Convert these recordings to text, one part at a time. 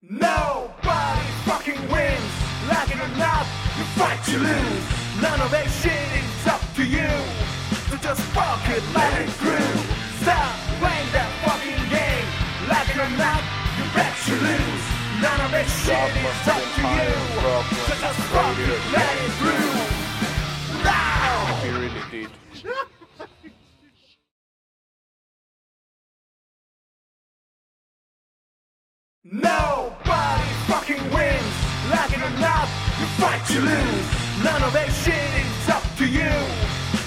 Nobody fucking wins. Like it or not, you fight to lose. None of that shit is up to you. So just fuck it, let it through. Stop playing that fucking game. Like it or not, you bet you lose. None of that shit is up to you. So just fuck it, let it through. Now! He really did. Nobody fucking wins. Like it or not, you fight to lose. None of that shit is up to you.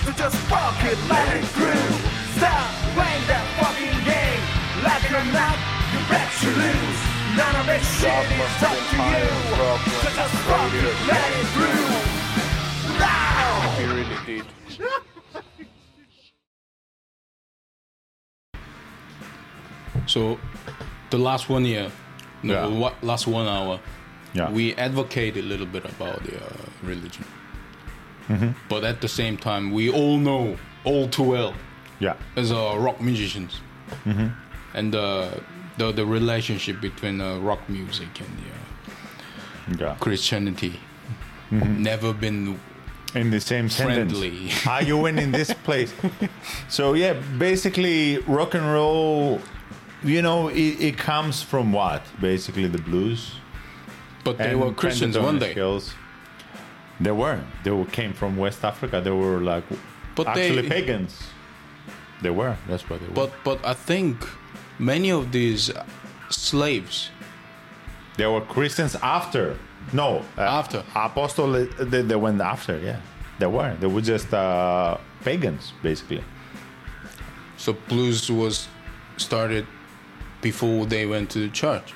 So just fuck it, let it through. Stop playing that fucking game. Like it or not, you bet you lose. None of that shit is up to you. So just fuck it, let it through. Now! He really did. So, the last one year, no, Yeah. what last one hour, Yeah. we advocate a little bit about the uh, religion. Mm-hmm. But at the same time, we all know all too well Yeah. as uh, rock musicians, Mm-hmm. and uh, the the relationship between uh, rock music and the, uh, Yeah. Christianity Mm-hmm. never been In the same sentence. friendly. Are you in in this place? So yeah, basically rock and roll. You know, it, it comes from what? Basically the blues. but they were Christians pentatonic one day. Scales. They weren't. They were, came from West Africa. They were like But actually they- pagans. They were. That's what they were. But but I think many of these slaves they were Christians after. No, uh, After. apostle. They, they went after. Yeah, they were. They were just uh, pagans, basically. So blues was started before they went to the church.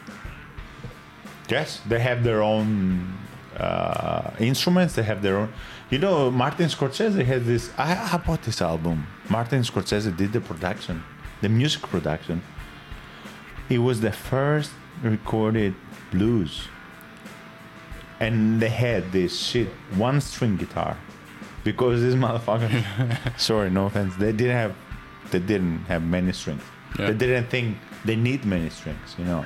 Yes, they have their own uh, instruments. They have their own. You know, Martin Scorsese has this. I, I bought this album. Martin Scorsese did the production, the music production. It was the first recorded blues, and they had this shit one string guitar, because this motherfucker. sorry, no offense. They didn't have. They didn't have many strings. Yeah. They didn't think they need many strings. You know.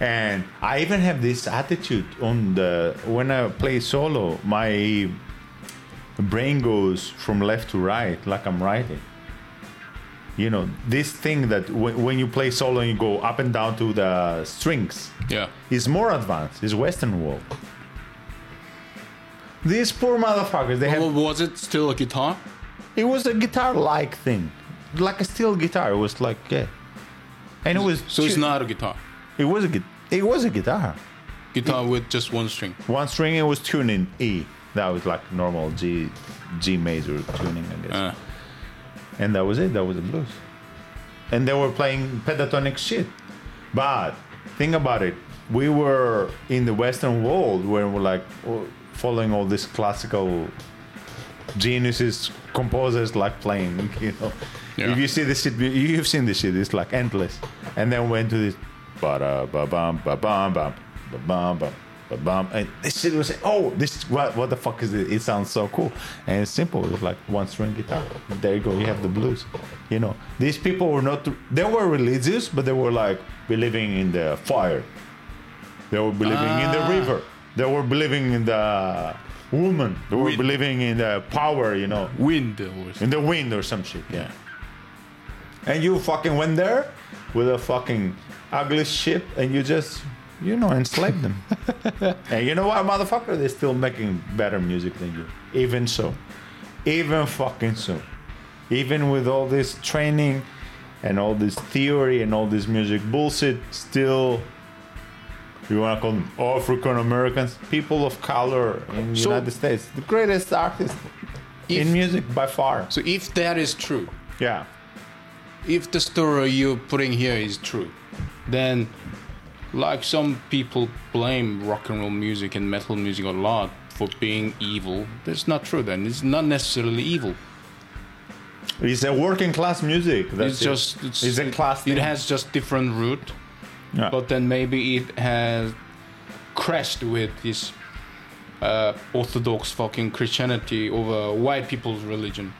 And I even have this attitude on the when I play solo, my brain goes from left to right, like I'm writing. You know, this thing that when, when you play solo and you go up and down to the strings Yeah. is more advanced. Is Western world. These poor motherfuckers, they have. Was it still a guitar? It was a guitar-like thing, like a steel guitar. It was like yeah, and it was. So it's not a guitar. It was a. gui- It was a guitar. Guitar with just one string. One string it was tuning E. That was like normal G G major tuning, I guess. Uh, and that was it. That was the blues. And they were playing pentatonic shit. But think about it. We were in the Western world where we're like oh, following all these classical geniuses, composers like playing, you know. Yeah. If you see this shit, you've seen this shit. It's like endless. And then went to this ba ba bum ba bum bum ba bum bum ba bum, and this shit was oh this is what what the fuck is it? It sounds so cool and it's simple. It's like one string guitar. There you go. You have the blues. You know these people were not they were religious, but they were like believing in the fire. They were believing in the Ah. river. They were believing in the woman. They were Wind. believing in the power. You know wind or in the wind or some shit. Yeah. And you fucking went there with a fucking ugly shit and you just, you know, enslaved them. and you know what, motherfucker? They're still making better music than you. Even so. Even fucking so. Even with all this training and all this theory and all this music bullshit, still. You wanna call them African Americans, people of color in the So- United States, the greatest artist If- in music by far. So if that is true, Yeah. if the story you're putting here is true, then like some people blame rock and roll music and metal music a lot for being evil. That's not true then. It's not necessarily evil. It's a working class music. That's it's it. just it's, it's a class. It has just different root, Yeah. but then maybe it has crashed with this uh, orthodox fucking Christianity over white people's religion.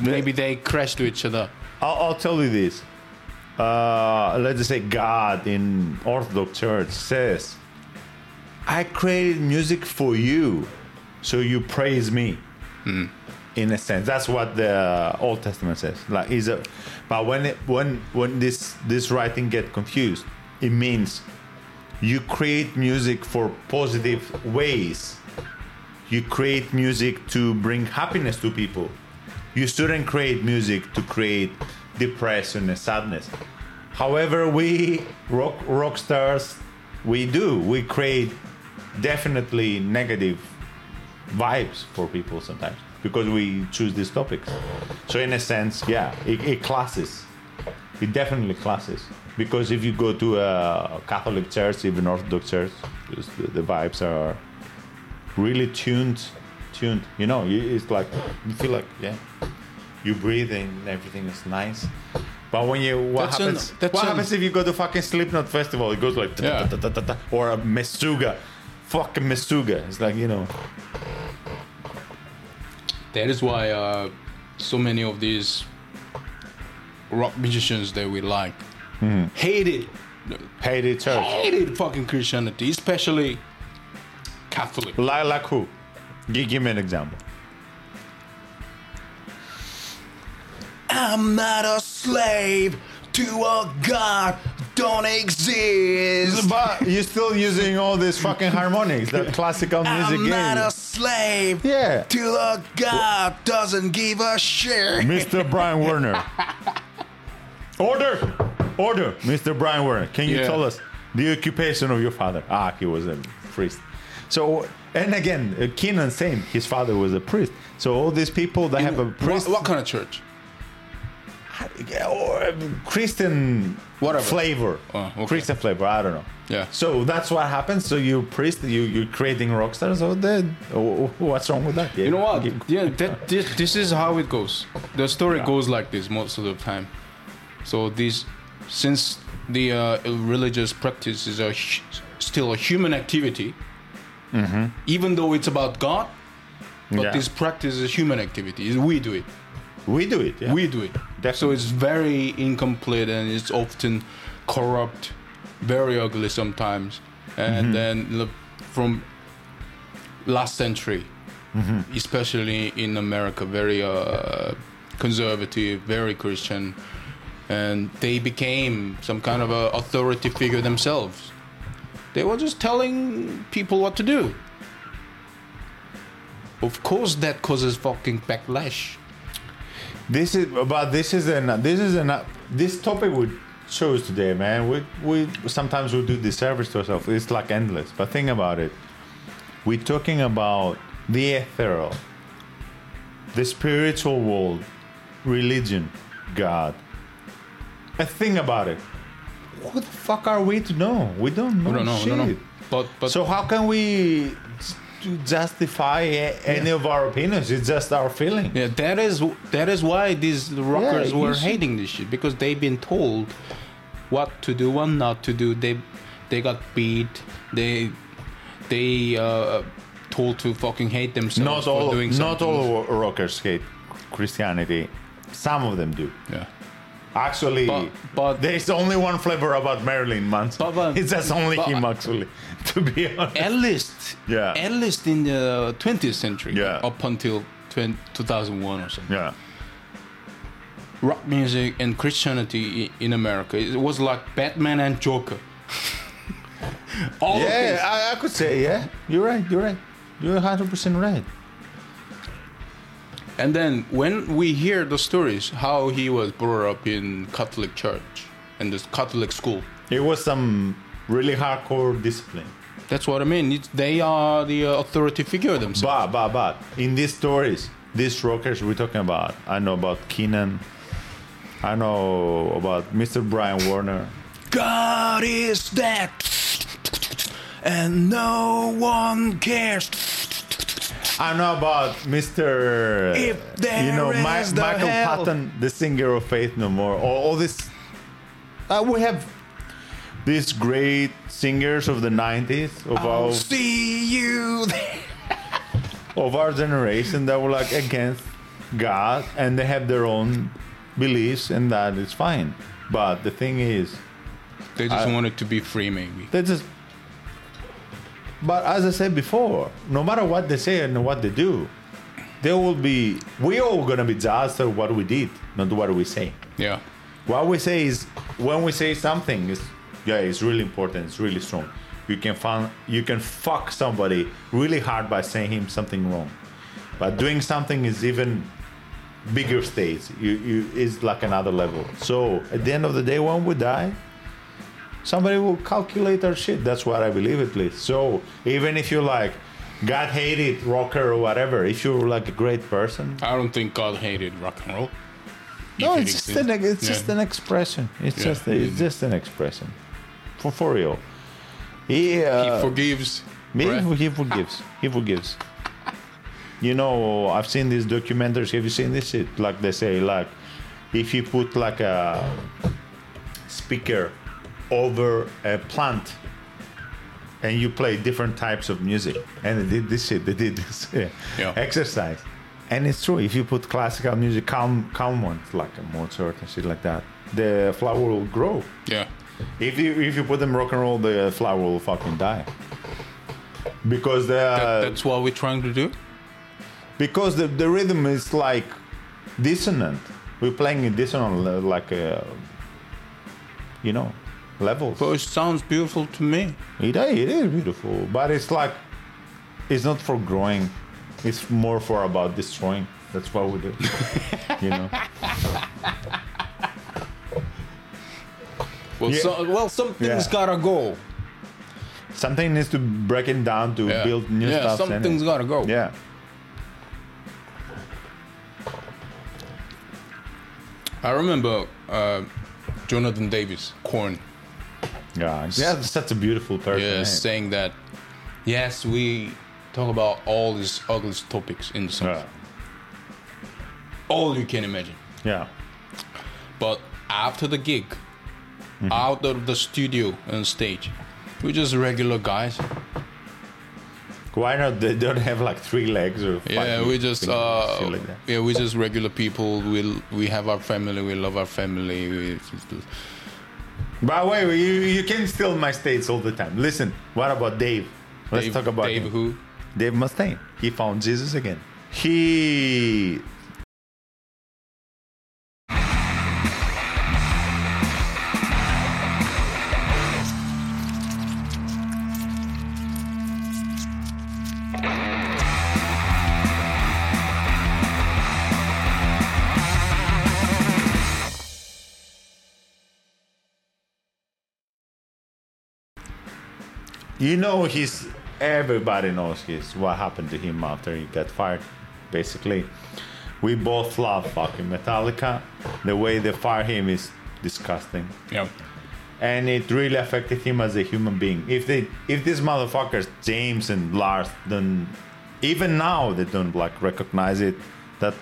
Maybe they crash to each other. I'll, I'll tell you this: uh, let's just say God in Orthodox Church says, I created music for you, so you praise me. In a sense, that's what the Old Testament says. Like, is a, but when it, when when this this writing get confused, it means you create music for positive ways. You create music to bring happiness to people. You shouldn't create music to create depression and sadness. However, we rock rock stars, we do. We create definitely negative vibes for people sometimes because we choose these topics. So in a sense, yeah, it, it classes. It definitely classes because if you go to a Catholic church, even Orthodox church, just the, the vibes are really tuned, tuned. You know, you- it's like you feel like yeah, you breathe and everything is nice. But when you what That's happens? that's what an- happens if you go to fucking Slipknot festival? It goes like Yeah. or a Meshuggah, fucking Meshuggah. It's like you know. That is why uh, so many of these rock musicians that we like hated Hated church. hated fucking Christianity, especially Catholic. Like, like who? Gi- give me an example. I'm not a slave to a god don't exist. But you're still using all these fucking harmonics, that classical music I'm not a slave Yeah. to a god doesn't give a shit. Mr. Brian Warner. Order! Order! Mr. Brian Warner, can you Yeah. tell us the occupation of your father? Ah, he was a priest. So, and again, uh, Keenan, same. His father was a priest. So, all these people that have a What, priest what kind of church? Or Christian Whatever. flavor. Oh, okay. Christian flavor, I don't know. Yeah. So that's what happens. So you priest, you you're creating rock stars. So then, oh, what's wrong with that? Yeah, You know what? Yeah, that, this, this is how it goes. The story Yeah. goes like this most of the time. So this, since the uh, religious practice is a still a human activity, even though it's about God, but Mm-hmm. Yeah. this practice is a human activity. We do it. We do it. Yeah. We do it. So it's very incomplete and it's often corrupt, very ugly sometimes. And Mm-hmm. then from last century, Mm-hmm. especially in America, very uh, conservative, very Christian, and they became some kind of a authority figure themselves. They were just telling people what to do. Of course, that causes fucking backlash. This is but this is an this is an this topic we chose today, man. We we sometimes we do disservice to ourselves. It's like endless. But think about it. We're talking about the ethereal, the spiritual world, religion, God. And think about it. Who the fuck are we to know? We don't know. I don't know. Shit. don't know. But but So how can we justify a- any of our opinions? It's just our feeling. Yeah, that is that is why these rockers Yeah, were hating this shit because they've been told what to do, what not to do. They they got beat. They they uh, told to fucking hate themselves not for all not all rockers hate Christianity. Some of them do. Yeah. Actually, But- but- there's only one flavor about Marilyn Manson. But- but- it's just only but- him, actually. To be honest, At least, Yeah. At least in the 20th century, Yeah. up until 20, 2001 or something. yeah, Rock music and Christianity in America, it was like Batman and Joker. all yeah. I, I could say, yeah. You're right. You're right. You're 100 percent right. And then when we hear the stories, how he was brought up in Catholic church and this Catholic school, It was some really hardcore discipline. That's what I mean. It's, they are the uh, authority figure themselves. But, but, but, in these stories, these rockers we're talking about, I know about Keenan. I know about Mr. Brian Warner. God is dead, and no one cares. I know about Mr. If there you know Mi- is the Michael hell. Patton, the singer of Faith No More. All, all this. Uh, we have these great singers of the '90s of I'll our see you there. of our generation that were like against God, and they have their own beliefs, and that is fine. But the thing is, They just I- want it to be free, maybe. they just. But as I said before, no matter what they say and what they do, there will be. We all gonna be judged for what we did, not what we say. Yeah. What we say is when we say something is yeah, it's really important. It's really strong. You can find you can fuck somebody really hard by saying him something wrong, but doing something is even bigger stage. You you is like another level. So at the end of the day, when we die, somebody will calculate our shit. That's what I believe at least. So even if you're like God hated rocker or whatever, if you're like a great person, I don't think God hated rock and roll. no, it's just an it's Yeah. just an expression. It's Yeah. just it's just an expression, for for real. He, uh, He forgives. me, breath. he forgives. He forgives. You know, I've seen these documentaries. Have you seen this shit? Like they say, like if you put like a speaker over a plant and you play different types of music, and they did this shit. They did this yeah, Yeah. exercise, and it's true. If you put classical music, calm, calm ones like a Mozart and shit like that, the flower will grow. Yeah. If you if you put them rock and roll, the flower will fucking die. Because the That, that's what we're trying to do. because the, the rhythm is like dissonant. We're playing in dissonant like uh, you know levels. But it sounds beautiful to me. It, it is beautiful, but it's like it's not for growing. It's more for about destroying. That's what we do. you know. Well, Yeah. so, well, some things Yeah. gotta go. Something needs to break it down to Yeah. build new yeah, stuff. some and- things gotta go. Yeah. I remember uh, Jonathan Davis, Korn. Yeah. Yeah. Such a beautiful person. yeah, eh? saying that yes, we talk about all these ugly topics in the song, Yeah. all you can imagine. Yeah. But after the gig, Mm-hmm. out of the studio and stage, we're just regular guys. Why not? They don't have like three legs or five Yeah, we just uh, like yeah, we just regular people. We we have our family. We love our family. We, By the way, you, you can steal my states all the time. Listen, what about Dave? Let's Dave, talk about Dave him. who? Dave Mustaine. He found Jesus again. He You know, he's everybody knows his what happened to him after he got fired. Basically, we both love fucking Metallica. The way they fire him is disgusting, Yeah, and it really affected him as a human being. If they, if these motherfuckers, James and Lars, don't even now they don't like recognize it, that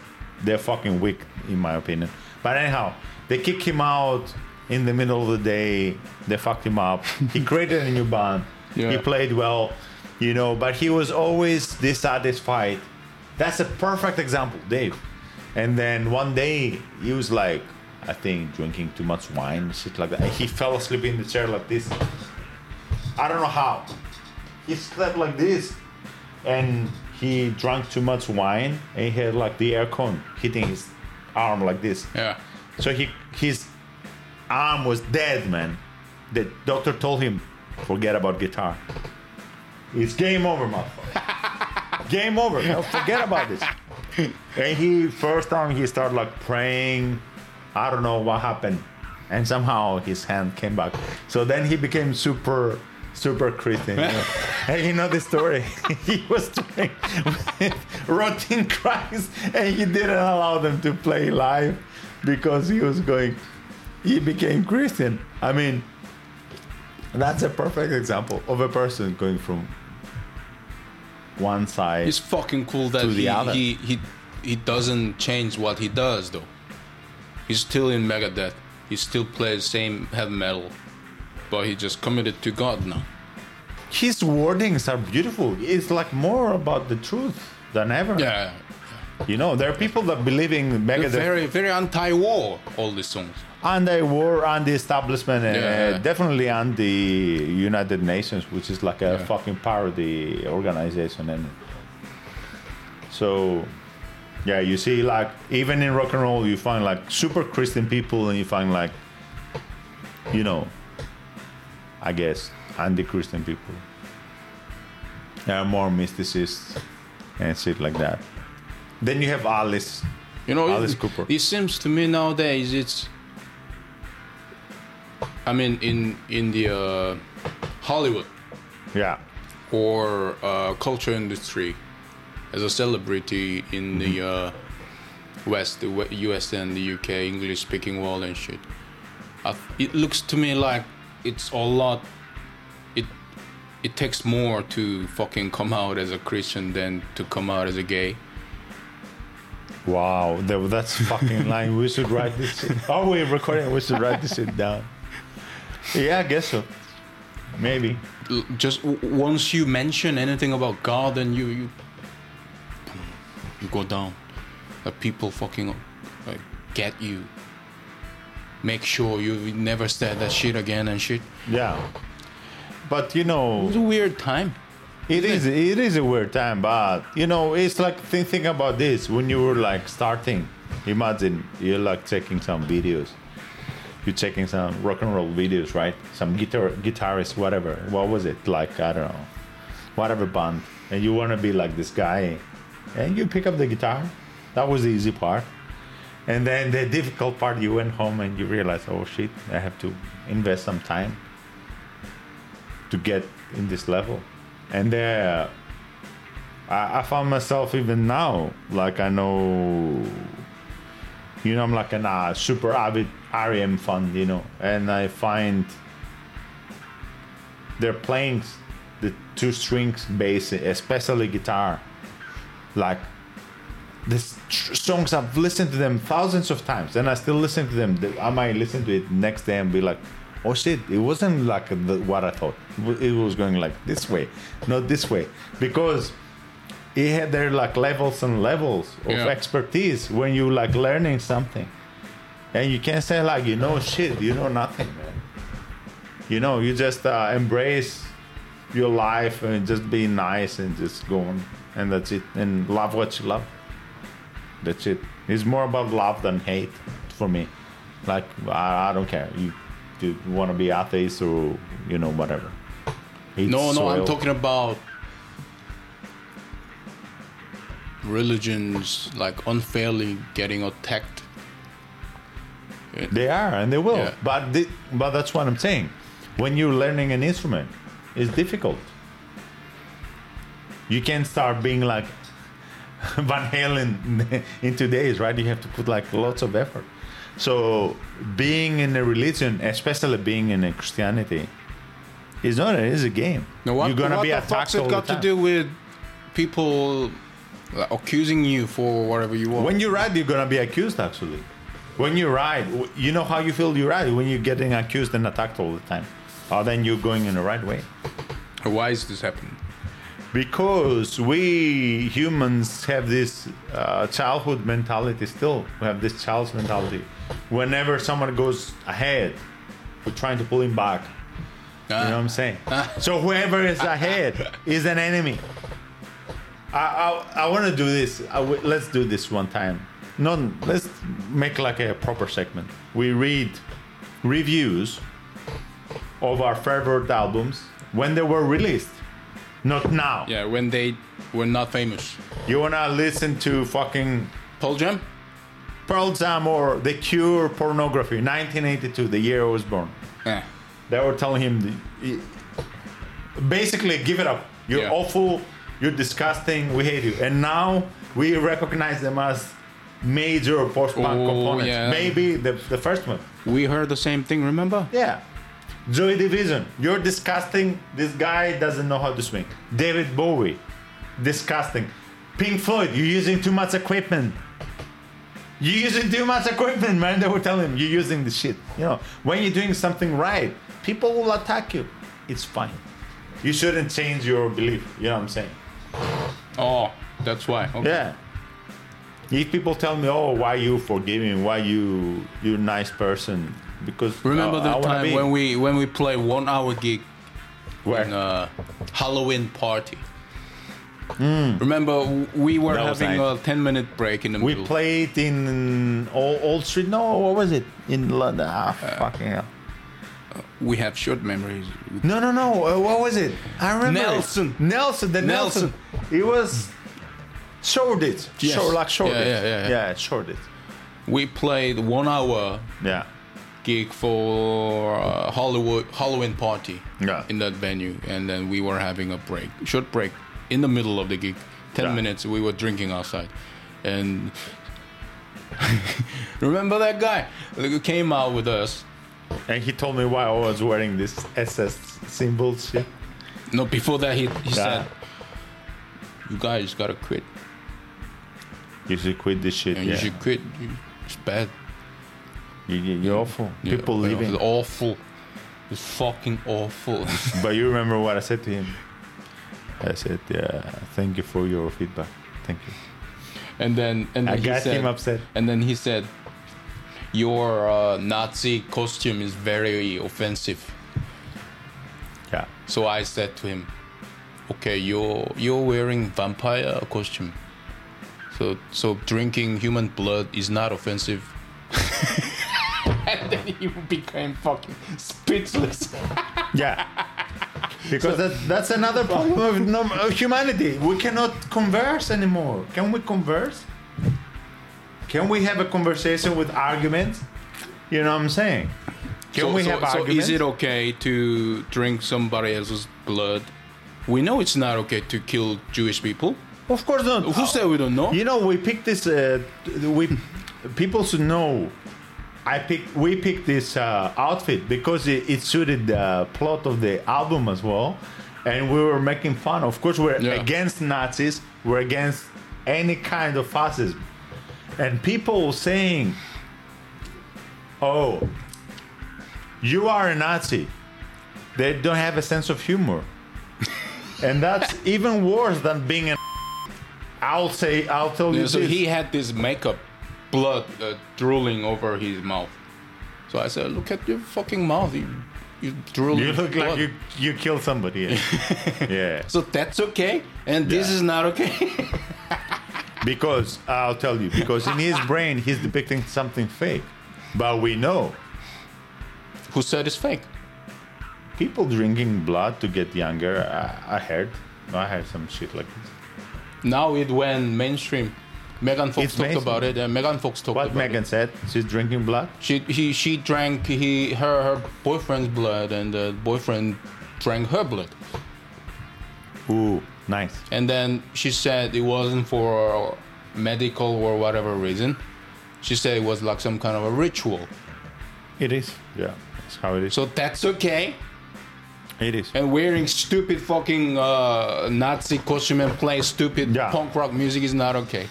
they're fucking weak, in my opinion. But anyhow, they kick him out in the middle of the day. They fucked him up. he created a new band. He played well, you know, but he was always dissatisfied. That's a perfect example, Dave. And then one day he was like, I think drinking too much wine, shit like that. And he fell asleep in the chair like this. I don't know how. He slept like this, and he drank too much wine, and he had like the aircon hitting his arm like this. yeah. So he his arm was dead, man. The doctor told him, forget about guitar. It's game over, motherfucker. game over. No, forget about this. And he first time he started like praying. I don't know what happened, and somehow his hand came back. So then he became super. Super Christian, you know. and you know the story. he was doing with Rotting Christ, and he didn't allow them to play live because he was going. He became Christian. I mean, that's a perfect example of a person going from one side. It's fucking cool that To the he, other. he he he doesn't change what he does though. He's still in Megadeth. He still plays same heavy metal, but he just committed to God now. His wordings are beautiful. It's like more about the truth than ever. Yeah, You know, there are people that believe in they're Megadeth. very very anti-war. All these songs. Anti-war, anti-establishment, and uh, Yeah. definitely anti-United Nations, which is like a Yeah. fucking parody organization. And so, yeah, you see, like even in rock and roll, you find like super Christian people, and you find like, you know, I guess anti-Christian people. There are more mysticists and shit like that. Then you have Alice. You know, Alice it, Cooper. it seems to me nowadays it's. I mean, in in the uh, Hollywood Yeah. or uh, culture industry, as a celebrity in the uh, West, the US and the UK, English speaking world and shit, th- it looks to me like it's a lot. It it takes more to fucking come out as a Christian than to come out as a gay. Wow, that, that's fucking line. We should write this. Shit. Oh, we're recording. We should write this shit down. Yeah, I guess so. Maybe. just w- once you mention anything about God, then you you you go down. That people fucking like get you. Make sure you never said that shit again and shit. Yeah. But you know, It was a weird time. it is it is a weird time. But you know, it's like think, think about this. When you were like starting, imagine you're like checking some videos. You're checking some rock and roll videos, right? Some guitar guitarist, whatever. What was it like? I don't know. Whatever band, and you want to be like this guy, and you pick up the guitar. That was the easy part. And then the difficult part, you went home and you realize, oh shit, I have to invest some time to get in this level. And uh, I, I found myself even now, like I know, you know, I'm like a uh, super avid REM fund, you know, and I find they're playing the two strings bass, especially guitar, like the songs I've listened to them thousands of times, and I still listen to them. The- I might listen to it next day and be like, "Oh shit!" It wasn't like the, what I thought. It It was going like this way, not this way, because it had their like levels and levels of Yeah. expertise when you like learning something, and you can't say like you know shit, you know nothing, man. You know, you just uh, embrace your life and just be nice and just go on, and that's it, and love what you love. That's it. It's more about love than hate for me. Like I, I don't care. You, you want to be atheist or you know whatever. Hate No, no, I'm talking about religions like unfairly getting attacked. They are, and they will. Yeah. But the, but that's what I'm saying. When you're learning an instrument, it's difficult. You can't start being like Van Halen in two days, right? You have to put like lots of effort. So being in a religion, especially being in a Christianity, is not a, it's a game. No, what, you're gonna what be the attacked fuck's it got to do with people accusing you for whatever you want? When you ride, you're gonna be accused. Actually, when you ride, you know how you feel. You ride when you're getting accused and attacked all the time. Or then you're going in the right way. Why is this happening? Because we humans have this uh, childhood mentality still. We have this child's mentality. Whenever someone goes ahead, we're trying to pull him back. You know what I'm saying? so whoever is ahead is an enemy. I, I, I want to do this. I w- let's do this one time. No, let's make like a proper segment. We read reviews of our favorite albums when they were released, not now. Yeah, when they were not famous. You wanna listen to fucking Pearl Jam? Pearl Jam or The Cure pornography, 1982, the year I was born. Yeah. They were telling him, the- basically, give it up. You're Yeah. awful. You're disgusting. We hate you. And now we recognize them as major post-punk Oh, components. yeah. Maybe the, the first one. We heard the same thing, remember? Yeah. Joy Division, you're disgusting. This guy doesn't know how to swing. David Bowie, disgusting. Pink Floyd, you're using too much equipment. You're using too much equipment, man. They were telling him you're using the shit. You know, when you're doing something right, people will attack you. It's fine. You shouldn't change your belief. You know what I'm saying? Oh, that's why. Okay. Yeah. If people tell me, "Oh, why you forgiving? Why you you nice person?" Because Remember uh, I the time be- when we when we play one hour gig Where? in a Halloween party? Remember we were. That having nice. a ten minute break in the we middle. played in Old, Old Street. No, what was it in London? Ah, fucking hell. we have short memories. No, no, no. Uh, what was it? I remember. Nelson. Nelson. The Nelson. Nelson. It was Shoreditch. Yes. Short, like Shoreditch. Yeah, yeah, yeah, yeah. Yeah, Shoreditch. We played one hour Yeah. gig for uh, Hollywood Halloween party Yeah. in that venue, and then we were having a break, short break in the middle of the gig, ten Yeah. minutes. We were drinking outside, and remember that guy who came out with us. And he told me why I was wearing this SS symbols. shit. No, before that he, he Yeah. said, "You guys gotta quit, You should quit this shit. and yeah. you should quit. It's bad. You, you're awful. Yeah, People it leaving. was awful. It's fucking awful." But you remember what I said to him? I said, yeah, thank you for your feedback. Thank you. And then and I he got said, him upset. And then he said, "Your uh, Nazi costume is very offensive." Yeah. So I said to him, "Okay, you're you're wearing vampire costume, so so drinking human blood is not offensive." and then he became fucking speechless. Yeah. Because that, that's another problem of, no- of humanity. We cannot converse anymore. Can we converse? Can we have a conversation with arguments? You know what I'm saying? Can so, we so- have so arguments? is it okay to drink somebody else's blood? We know it's not okay to kill Jewish people. Of course not. Who said we don't know? You know, we picked this. Uh, we people should know. I picked. We picked this uh, outfit because it, it suited the plot of the album as well, and we were making fun. Of course, we're Yeah. against Nazis. We're against any kind of fascism, and people saying, "Oh, you are a Nazi." They don't have a sense of humor, and that's even worse than being a I'll say, I'll tell you Yeah, so this. he had this makeup blood uh, drooling over his mouth. So I said, "Look at your fucking mouth. You, you drooling. you look blood." like you you killed somebody. Yeah. yeah. So that's okay, and this Yeah. is not okay. Because I'll tell you, because in his brain he's depicting something fake, but we know Who said it's fake? people drinking blood to get younger. I, I heard, I heard some shit like this. Now it went mainstream. Megan Fox It's talked mainstream. about it, and Megan Fox talked about it. What about Megan said, she's drinking blood. She he she drank he her her boyfriend's blood, and the boyfriend drank her blood. Ooh, nice. And then she said it wasn't for medical or whatever reason. She said it was like some kind of a ritual. It is. Yeah, that's how it is. So that's okay. It is. And wearing stupid fucking uh, Nazi costume and playing stupid Yeah. punk rock music is not okay.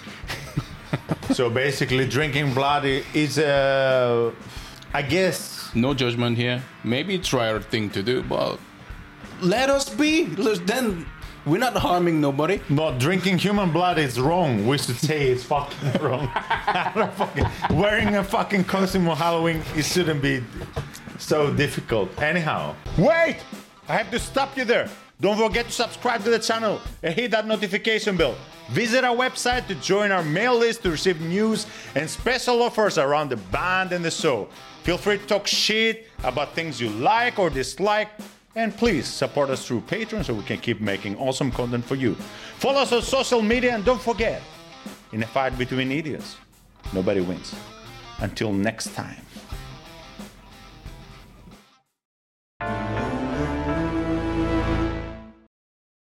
so basically, drinking blood i- is uh, I guess No judgment here. Maybe it's right thing to do, but let us be. Let's- Then we're not harming nobody. No, drinking human blood is wrong. We should say it's fucking wrong. Fucking, wearing a fucking costume on Halloween, it shouldn't be so difficult. Anyhow. Wait! I have to stop you there. Don't forget to subscribe to the channel and hit that notification bell. Visit our website to join our mail list to receive news and special offers around the band and the show. Feel free to talk shit about things you like or dislike. And please support us through Patreon so we can keep making awesome content for you. Follow us on social media and don't forget, in a fight between idiots, nobody wins. Until next time.